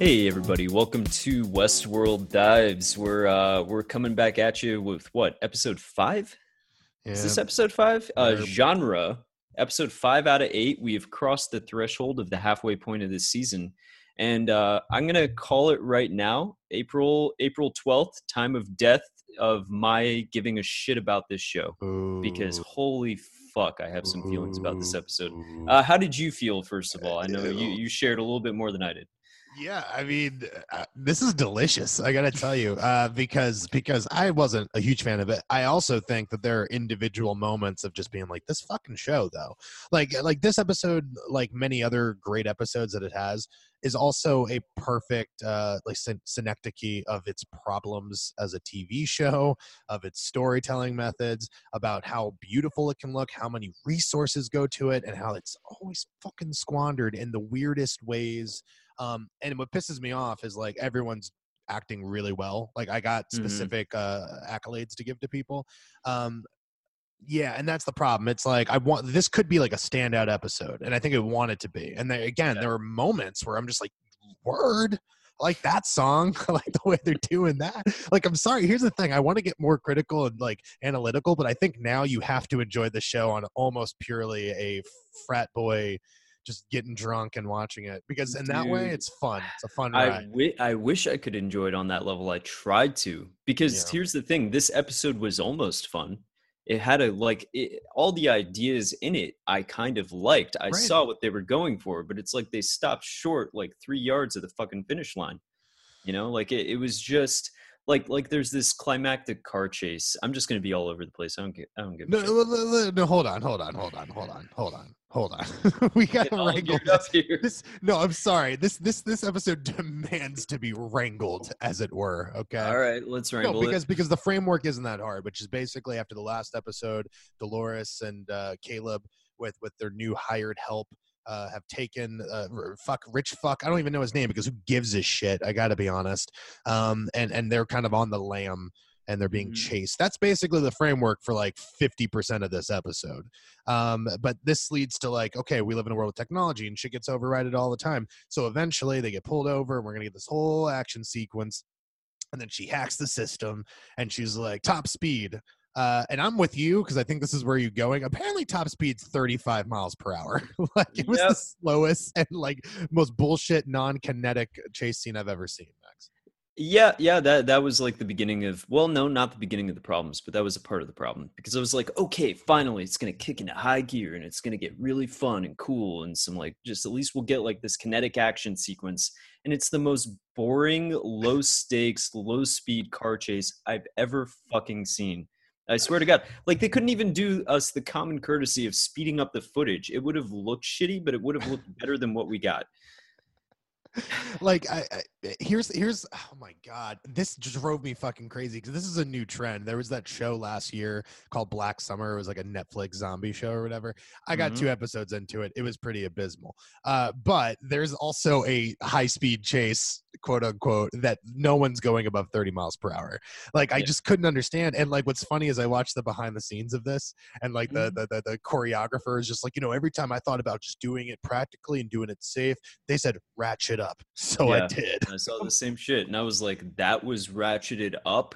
Hey everybody, welcome to Westworld Dives. We're uh we're coming back at you with what, episode 5? Yeah. Is this episode 5? Uh genre, episode 5 out of 8. We have crossed the threshold of the halfway point of this season. And uh I'm going to call it right now, April April 12th, time of death of my giving a shit about this show because holy fuck, I have some feelings about this episode. Uh how did you feel first of all? I know you you shared a little bit more than I did. Yeah, I mean, uh, this is delicious. I gotta tell you, uh, because because I wasn't a huge fan of it. I also think that there are individual moments of just being like this fucking show, though. Like like this episode, like many other great episodes that it has, is also a perfect uh, like syn- synecdoche of its problems as a TV show, of its storytelling methods, about how beautiful it can look, how many resources go to it, and how it's always fucking squandered in the weirdest ways. Um, and what pisses me off is like everyone's acting really well. Like I got Mhm. specific uh, accolades to give to people. Um, yeah, and that's the problem. It's like I want this could be like a standout episode, and I think it wanted to be. And there, again, Yeah. there are moments where I'm just like, word. I like that song. I like the way they're doing that. Like, I'm sorry. Here's the thing. I want to get more critical and like analytical, but I think now you have to enjoy the show on almost purely a frat boy just getting drunk and watching it because in that way it's fun. It's a fun I, ride. wi- I wish I could enjoy it on that level. I tried to because Yeah. here's the thing: this episode was almost fun. It had a like it, all the ideas in it. I kind of liked. I Right. saw what they were going for, but it's like they stopped short, like three yards of the fucking finish line. You know, like it, it was just like like there's this climactic car chase. I'm just gonna be all over the place. I don't get. I don't give. a No, no, no, no, hold on, hold on, hold on, hold on, hold on, hold on. we gotta wrangle this. here. this. No, I'm sorry. This this this episode demands to be wrangled, as it were. Okay. All right, let's wrangle No, because it. because the framework isn't that hard, which is basically after the last episode, Dolores and uh, Caleb with with their new hired help uh, have taken uh, fuck rich fuck. I don't even know his name because who gives a shit? I got to be honest. Um, and and they're kind of on the lam and they're being Mhm. chased. That's basically the framework for like fifty percent of this episode. Um, but this leads to like, okay, we live in a world of technology and shit gets overridden all the time. So eventually they get pulled over and we're gonna get this whole action sequence and then she hacks the system and she's like top speed uh, and i'm with you because i think this is where you're going apparently top speed's 35 miles per hour like it was Yep. the slowest and like most bullshit non-kinetic chase scene i've ever seen max Yeah, yeah, that that was like the beginning of well, no, not the beginning of the problems, but that was a part of the problem because I was like, okay, finally, it's gonna kick into high gear and it's gonna get really fun and cool and some like just at least we'll get like this kinetic action sequence, and it's the most boring, low stakes, low speed car chase I've ever fucking seen. I swear to God, like they couldn't even do us the common courtesy of speeding up the footage. It would have looked shitty, but it would have looked better than what we got. like I, I here's here's oh my god this drove me fucking crazy because this is a new trend. There was that show last year called black summer. It was like a netflix zombie show or whatever. I got Mhm. two episodes into it. It was pretty abysmal. Uh but there's also a high speed chase quote unquote that no one's going above 30 miles per hour. Like i just couldn't understand and like what's funny is i watched the behind the scenes of this and like the, the the the choreographer is just like you know every time i thought about just doing it practically and doing it safe they said ratchet up so i did I saw the same shit, and I was like, "That was ratcheted up."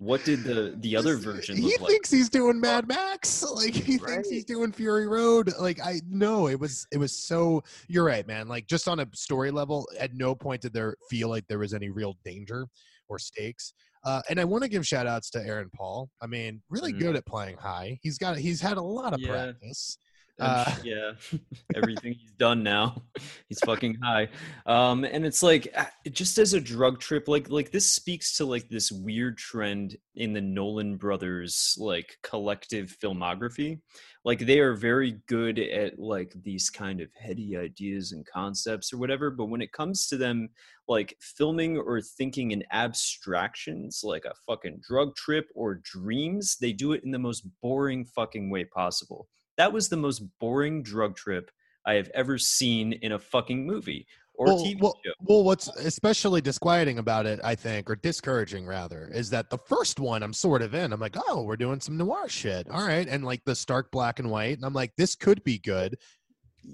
What did the the other This- version he like? thinks he's doing mad max like he thinks he's doing fury road like i know it was it was so you're right man like just on a story level at no point did there feel like there was any real danger or stakes uh, and I want to give shout outs to Aaron Paul. I mean, really Mhm. good at playing high. He's got he's had a lot of Yeah. practice. I'm uh, yeah, everything he's done now, he's fucking high. Um, and it's like ah, just as a drug trip, like like this speaks to like this weird trend in the Nolan brothers like collective filmography. Like they are very good at like these kind of heady ideas and concepts or whatever, but when it comes to them like filming or thinking in abstractions like a fucking drug trip or dreams, they do it in the most boring fucking way possible. That was the most boring drug trip I have ever seen in a fucking movie or well, TV well, show. well, what's especially disquieting about it, I think, or discouraging rather, is that the first one I'm sort of in. I'm like, oh, we're doing some noir shit. All right. And like the stark black and white. And I'm like, this could be good.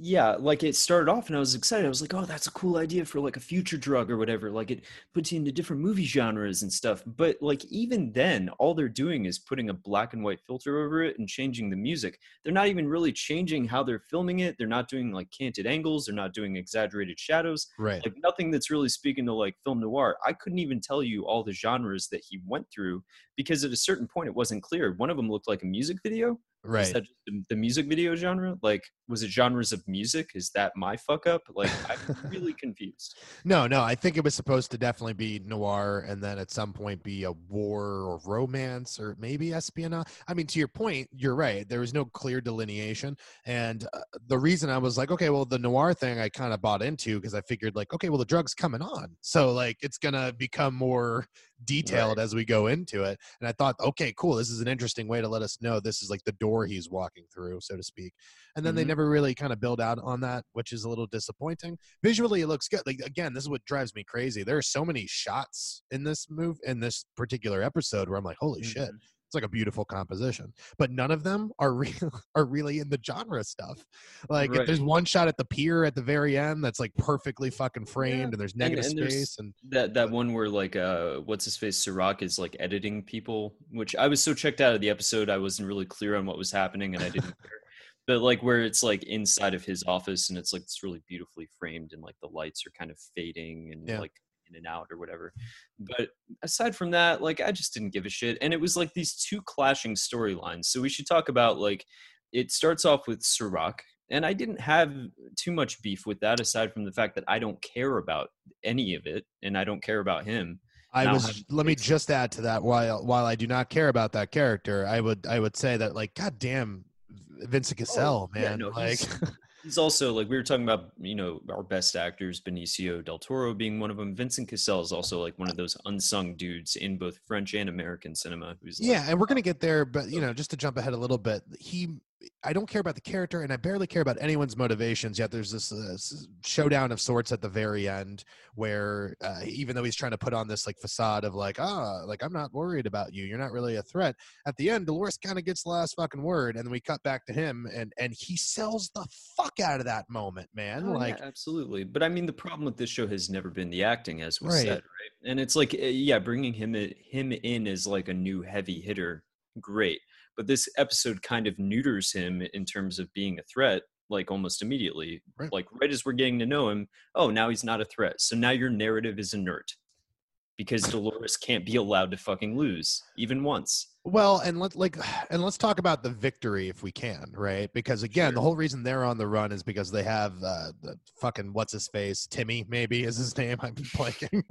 Yeah, like it started off and I was excited. I was like, oh, that's a cool idea for like a future drug or whatever. Like it puts you into different movie genres and stuff. But like even then, all they're doing is putting a black and white filter over it and changing the music. They're not even really changing how they're filming it. They're not doing like canted angles. They're not doing exaggerated shadows. Right. Like nothing that's really speaking to like film noir. I couldn't even tell you all the genres that he went through because at a certain point it wasn't clear. One of them looked like a music video Right. is that just the, the music video genre? Like, was it genres of music? Is that my fuck up? Like, I'm really confused. No, no, I think it was supposed to definitely be noir and then at some point be a war or romance or maybe espionage. I mean, to your point, you're right. There was no clear delineation. And uh, the reason I was like, okay, well, the noir thing I kind of bought into because I figured, like, okay, well, the drug's coming on. So, like, it's going to become more detailed as we go into it. And I thought, okay, cool. This is an interesting way to let us know this is like the door he's walking through, so to speak. And then they Mhm. never really kind of build out on that, which is a little disappointing. Visually, it looks good. Like again, this is what drives me crazy. There are so many shots in this move in this particular episode where I'm like, holy shit, Mhm. It's like a beautiful composition. But none of them are real are really in the genre stuff. Like Right. there's one shot at the pier at the very end that's like perfectly fucking framed, Yeah, and there's negative and there's- space, and That that one where like uh what's his face Serac is like editing people, which I was so checked out of the episode I wasn't really clear on what was happening and I didn't care. But like where it's like inside of his office and it's like it's really beautifully framed and like the lights are kind of fading and Yeah. like in and out or whatever. But aside from that, like I just didn't give a shit. And it was like these two clashing storylines. So we should talk about like it starts off with Serac. And I didn't have too much beef with that aside from the fact that I don't care about any of it and I don't care about him. I was. have Let me just add to that. While while I do not care about that character, I would I would say that like, god damn, Vincent Cassel, Oh, yeah, man, no, like. he's- also like we were talking about, you know, our best actors, Benicio del Toro being one of them. Vincent Cassel is also like one of those unsung dudes in both French and American cinema. Who's like, Yeah, and we're gonna get there, but you know, just to jump ahead a little bit, he, I don't care about the character, and I barely care about anyone's motivations. Yet there's this, uh, s- showdown of sorts at the very end, where uh, even though he's trying to put on this like facade of like, ah, like I'm not worried about you, you're not really a threat. At the end, Dolores kind of gets the last fucking word, and then we cut back to him, and and he sells the fuck out of that moment, man. Oh, yeah, like, absolutely. But I mean, the problem with this show has never been the acting, as was Right. said, right? And it's like, uh, yeah, bringing him him in as like a new heavy hitter, great. But this episode kind of neuters him in terms of being a threat, like almost immediately. Right. Like right as we're getting to know him, oh, now he's not a threat. So now your narrative is inert because Dolores can't be allowed to fucking lose even once. Well, and let's like and let's talk about the victory if we can, right? Because again, the whole reason they're on the run is because they have uh, the fucking what's his face, Timmy maybe is his name. I'm blanking,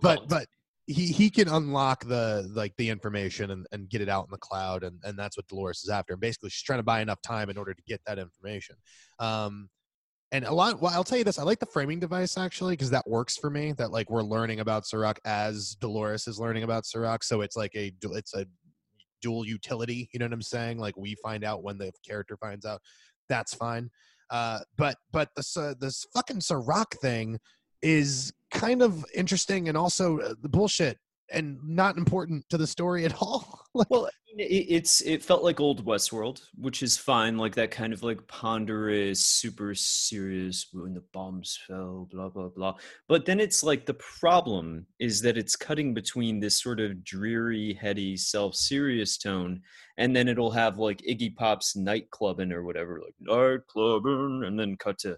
but but he he can unlock the like the information and, and get it out in the cloud, and and that's what Dolores is after. And basically, she's trying to buy enough time in order to get that information. Um, and a lot. Well, I'll tell you this: I like the framing device actually because that works for me. That like we're learning about Serac as Dolores is learning about Serac, so it's like a it's a dual utility. You know what I'm saying? Like we find out when the character finds out. That's fine. Uh, but but the uh, this fucking Serac thing is kind of interesting and also uh, the bullshit and not important to the story at all. Like, Well, it, it's it felt like old Westworld, which is fine, like that kind of like ponderous, super serious when the bombs fell, blah blah blah. But then it's like the problem is that it's cutting between this sort of dreary, heady, self-serious tone, and then it'll have like Iggy Pop's nightclubbing or whatever, like nightclubbing, and then cut to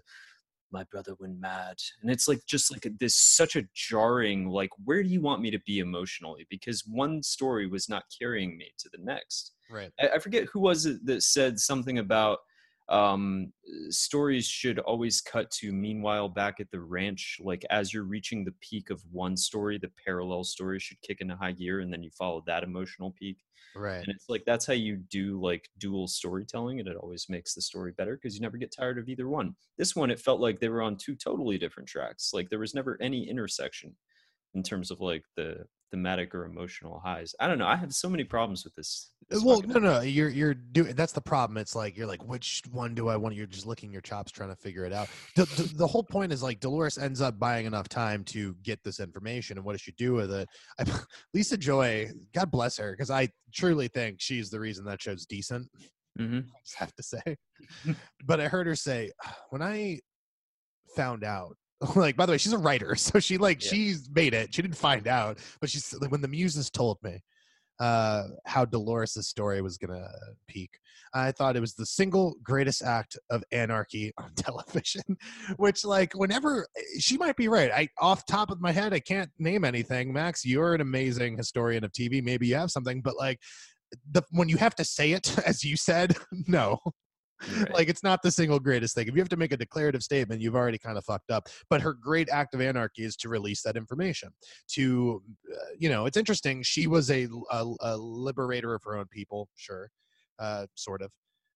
my brother went mad and it's like just like this such a jarring like where do you want me to be emotionally because one story was not carrying me to the next right. i, I forget who was it that said something about um stories should always cut to meanwhile back at the ranch like as you're reaching the peak of one story the parallel story should kick into high gear and then you follow that emotional peak Right. and it's like that's how you do like dual storytelling and it always makes the story better because you never get tired of either one this one it felt like they were on two totally different tracks like there was never any intersection in terms of like the thematic or emotional highs. I don't know i have so many problems with this, this well fucking no no you're you're doing that's the problem it's like you're like which one do i want you're just licking your chops trying to figure it out. The, the, the whole point is like dolores ends up buying enough time to get this information and what does she do with it? I, lisa joy god bless her because i truly think she's the reason that show's decent hmm I just have to say. but I heard her say, when I found out, like, by the way, she's a writer. So she, like, Yeah. she's made it. She didn't find out, but she's, like, when the muses told me uh, how Dolores' story was going to peak, I thought it was the single greatest act of anarchy on television, which, like, whenever she might be right. I, off top of my head, I can't name anything. Max, you're an amazing historian of TV. Maybe you have something, but, like, the when you have to say it as you said no Right. like it's not the single greatest thing. If you have to make a declarative statement you've already kind of fucked up. But her great act of anarchy is to release that information to uh, you know it's interesting. She was a, a, a liberator of her own people sure uh, sort of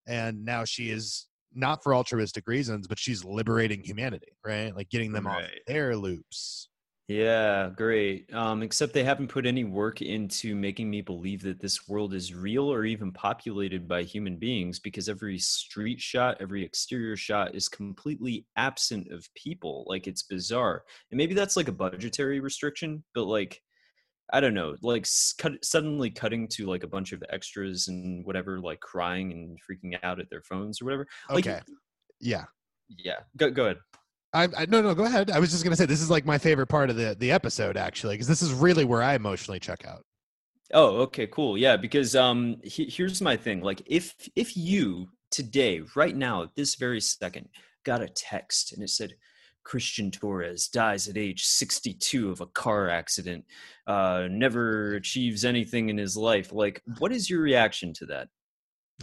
and now she is not for altruistic reasons but she's liberating humanity right? Like getting them off their loops Yeah, great. Um, except they haven't put any work into making me believe that this world is real or even populated by human beings because every street shot, every exterior shot is completely absent of people. Like it's bizarre. And maybe that's like a budgetary restriction, but like I don't know, like cut, suddenly cutting to like a bunch of extras and whatever, like crying and freaking out at their phones or whatever. Like, okay yeah Yeah. Go go ahead. I, I no no go ahead. I was just gonna say this is like my favorite part of the the episode actually because this is really where I emotionally check out. Oh, okay, cool. Yeah, because um he, here's my thing. Like if if you today right now at this very second got a text and it said Christian Torres dies at age 62 of a car accident, uh never achieves anything in his life. Like what is your reaction to that?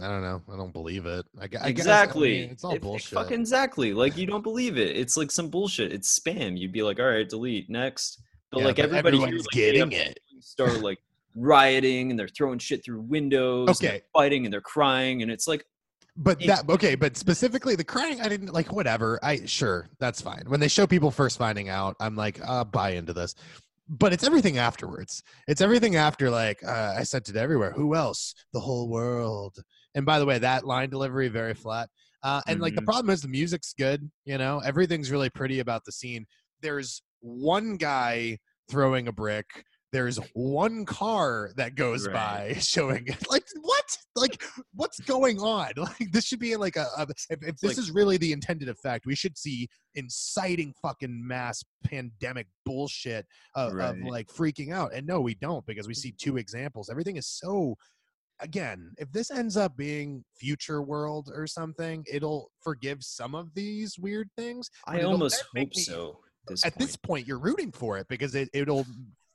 I don't know. I don't believe it. I, I guess, I exactly. mean, it's all If- bullshit. Fucking exactly. Like you don't believe it. It's like some bullshit. It's spam. You'd be like, all right, delete next. But Yeah, like but everybody here, like, getting it. Start like rioting and they're throwing shit through windows. and Okay. fighting and they're crying and it's like, but it- that okay. But specifically the crying, I didn't like. Whatever. I sure that's fine. When they show people first finding out, I'm like, uh, buy into this. But it's everything afterwards. It's everything after. Like uh, I sent it everywhere. Who else? The whole world. And by the way, that line delivery very flat. Uh, and like the Mhm. problem is the music's good. You know, everything's really pretty about the scene. There's one guy throwing a brick. There's one car that goes Right. by showing like what like what's going on like this should be like a, a if, if this like- is really the intended effect we should see inciting fucking mass pandemic bullshit of, of like freaking out and no we don't because we see two examples everything is so again if this ends up being future world or something it'll forgive some of these weird things I almost hope me- so. This at point. this point you're rooting for it because it, it'll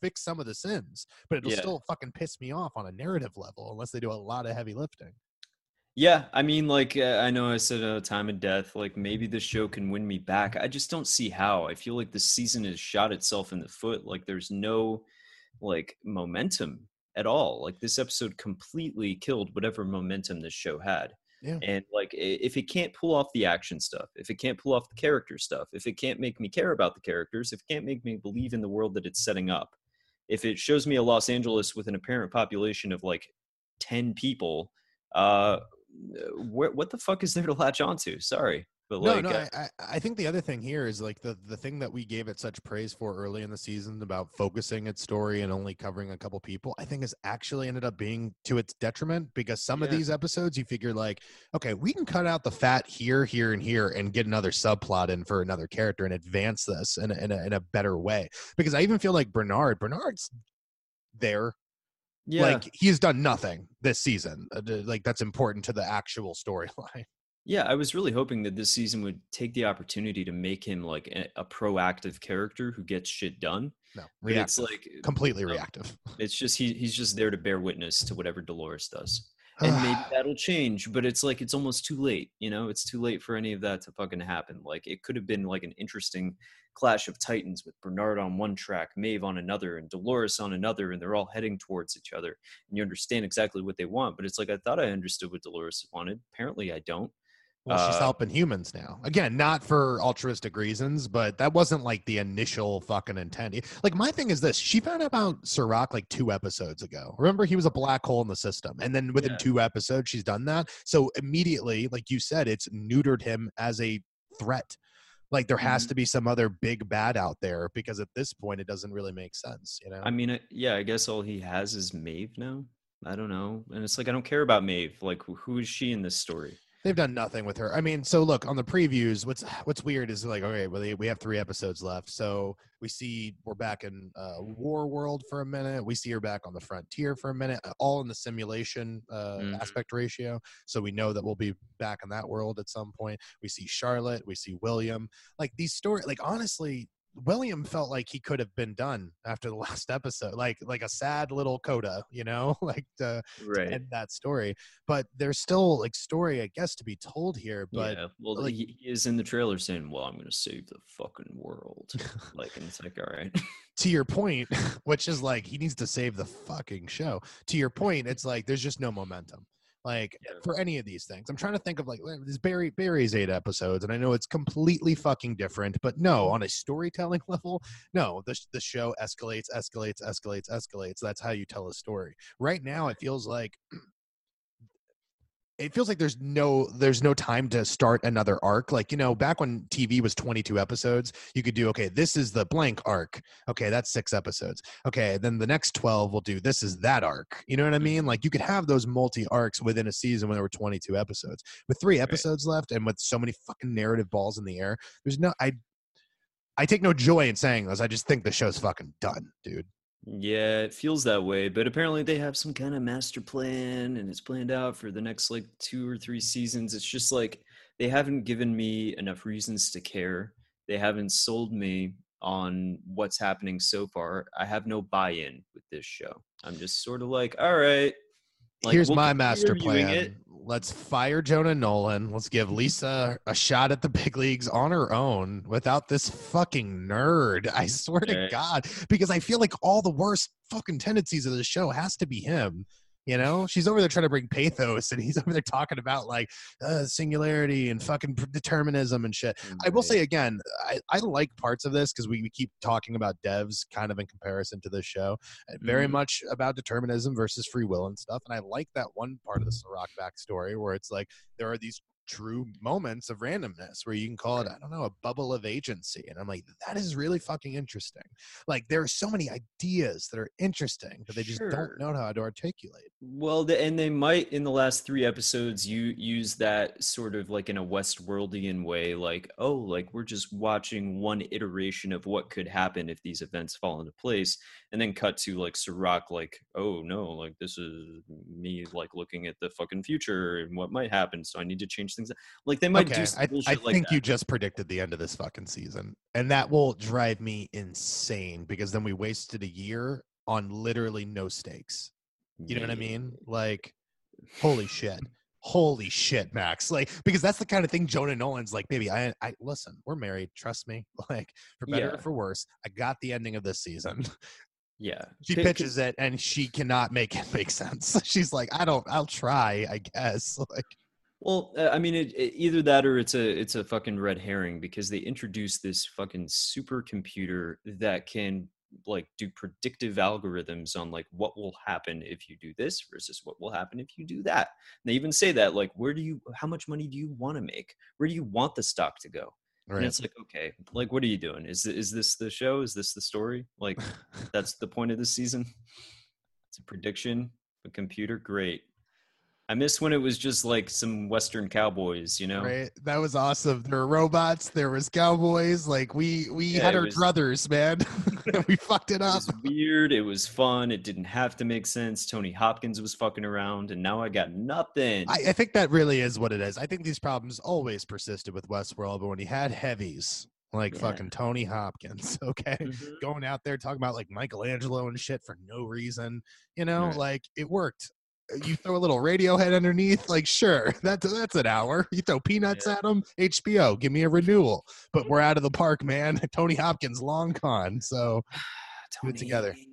fix some of the sins but it'll Yeah. still fucking piss me off on a narrative level unless they do a lot of heavy lifting Yeah, I mean, like uh, I know I said uh, time of death. Like maybe the show can win me back. I just don't see how. I feel like the season has shot itself in the foot. Like there's no like momentum at all. Like this episode completely killed whatever momentum this show had. Yeah. And like if it can't pull off the action stuff, if it can't pull off the character stuff, if it can't make me care about the characters, if it can't make me believe in the world that it's setting up, if it shows me a Los Angeles with an apparent population of like 10 people, uh wh- what the fuck is there to latch onto? Sorry. But no, like no. uh, I, I think the other thing here is like the the thing that we gave it such praise for early in the season about focusing its story and only covering a couple people. I think has actually ended up being to its detriment because some of these episodes you figure like, okay, we can cut out the fat here, here, and here, and get another subplot in for another character and advance this in a, in a, in a better way. Because I even feel like Bernard, Bernard's there yeah. like he's done nothing this season uh, like that's important to the actual storyline Yeah, I was really hoping that this season would take the opportunity to make him like a, a proactive character who gets shit done. no But it's like completely no. reactive it's just he he's just there to bear witness to whatever Dolores does. And maybe that'll change, but it's like it's almost too late, you know? It's too late for any of that to fucking happen. Like it could have been like an interesting clash of titans with Bernard on one track, Maeve on another, and Dolores on another, and they're all heading towards each other. And you understand exactly what they want, but it's like I thought I understood what Dolores wanted. Apparently I don't. Well she's uh, helping humans now again not for altruistic reasons but that wasn't like the initial fucking intent like my thing is this she found out about Serac like two episodes ago remember he was a black hole in the system and then within Yeah. two episodes she's done that so immediately like you said it's neutered him as a threat like there has Mhm. to be some other big bad out there because at this point it doesn't really make sense you know I mean, yeah, I guess all he has is Maeve now. I don't know. And it's like I don't care about Maeve. Like who is she in this story? They've done nothing with her. I mean, so look on the previews. What's what's weird is like, okay, well, they- we have three episodes left. So we see we're back in uh, War World for a minute. We see her back on the frontier for a minute, uh, all in the simulation uh, Mhm. aspect ratio. So we know that we'll be back in that world at some point. We see Charlotte. We see William. Like these story. Like honestly, William felt like he could have been done after the last episode. Like like a sad little coda, you know, like to Right. end that story. But there's still like story, I guess, to be told here. But yeah. Well, like- he, he is in the trailer saying, "Well, I'm going to save the fucking world." like, and it's like, all right. to your point, which is like he needs to save the fucking show. To your point, it's like there's just no momentum. Like Yeah. for any of these things, I'm trying to think of like eh, this Barry Barry's eight episodes, and I know it's completely fucking different, but no, on a storytelling level, no, the the show escalates, escalates, escalates, escalates. That's how you tell a story. Right now, it feels like it feels like there's no there's no time to start another arc. Like you know back when tv was 22 episodes you could do okay this is the blank arc. Okay that's six episodes. Okay then the next 12 will do this is that arc. You know what i mm-hmm. mean? Like you could have those multi arcs within a season when there were 22 episodes. With three episodes left and with so many fucking narrative balls in the air there's no i i take no joy in saying this. I just think the show's fucking done dude Yeah, it feels that way, but apparently they have some kind of master plan and it's planned out for the next like two or three seasons. It's just like they haven't given me enough reasons to care. They haven't sold me on what's happening so far. I have no buy-in with this show. I'm just sort of like, all right. Like, Here's we'll my master plan. it. Let's fire Jonah Nolan. Let's give Lisa a shot at the big leagues on her own without this fucking nerd. I swear to God, because I feel like all the worst fucking tendencies of the show has to be him. You know, she's over there trying to bring pathos, and he's over there talking about like uh, singularity and fucking determinism and shit. I will say again, I, I like parts of this because we, we keep talking about devs kind of in comparison to this show. Very Mhm. much about determinism versus free will and stuff. And I like that one part of the Serac backstory where it's like there are these true moments of randomness where you can call it, I don't know, a bubble of agency. And I'm like, that is really fucking interesting. Like there are so many ideas that are interesting, but they just Sure. don't know how to articulate. Well, and they might in the last three episodes you use that sort of like in a Westworldian way, like oh, like we're just watching one iteration of what could happen if these events fall into place, and then cut to like Serac, like oh no, like this is me like looking at the fucking future and what might happen, so I need to change things. Like they might okay, do I, I like think that. you just predicted the end of this fucking season, and that will drive me insane because then we wasted a year on literally no stakes. You know what I mean? Like, holy shit. Holy shit, Max. Like, because that's the kind of thing Jonah Nolan's like, baby, I I listen, we're married, trust me. Like, for better Yeah. or for worse, I got the ending of this season. Yeah, She pitches it and she cannot make it make sense. She's like, I don't I'll try, I guess. Like Well, uh, I mean, it, it, either that or it's a it's a fucking red herring because they introduced this fucking supercomputer that can like do predictive algorithms on like what will happen if you do this versus what will happen if you do that. And they even say that like, where do you, how much money do you want to make? Where do you want the stock to go? And it's like, okay, like, what are you doing? Is is this the show? Is this the story? Like, that's the point of the season. It's a prediction. A computer, great. I miss when it was just like some Western cowboys, you know? Right. That was awesome. There were robots, there was cowboys. Like we we Yeah, had our was- druthers, man. we fucked it It up. was weird. It was fun. It didn't have to make sense. Tony Hopkins was fucking around, and now I got nothing. I, I think that really is what it is. I think these problems always persisted with Westworld, but when he had heavies like Yeah. fucking Tony Hopkins, okay, Mhm. going out there talking about like Michelangelo and shit for no reason, you know, Right. like it worked. You throw a little Radiohead underneath, like sure, that's that's an hour. You throw peanuts Yeah. at them, HBO, give me a renewal. But we're out of the park, man. Tony Hopkins, long con. So Do it together.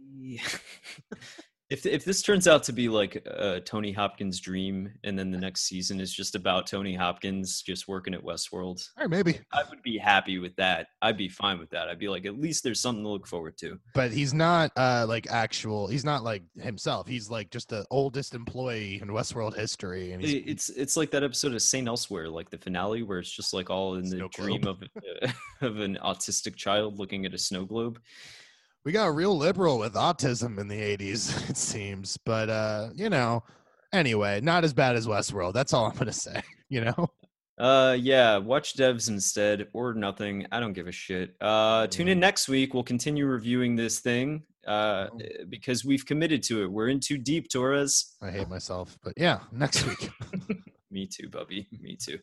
If if this turns out to be like a Tony Hopkins dream, and then the next season is just about Tony Hopkins just working at Westworld, or maybe, I would be happy with that. I'd be fine with that. I'd be like, at least there's something to look forward to. but he's not uh like actual. He's not like himself. He's like just the oldest employee in Westworld history, and It's it's like that episode of Saint Elsewhere, like the finale, where it's just like all in the Snow dream of of an autistic child looking at a snow globe. We got real liberal with autism in the 80s it seems but uh you know anyway not as bad as westworld that's all i'm gonna say you know Uh, yeah, watch devs instead or nothing. I don't give a shit. Uh, tune in next week. We'll continue reviewing this thing uh, Oh. because we've committed to it. We're in too deep, Torres. i hate myself but yeah next week Me too, Bubby. Me too.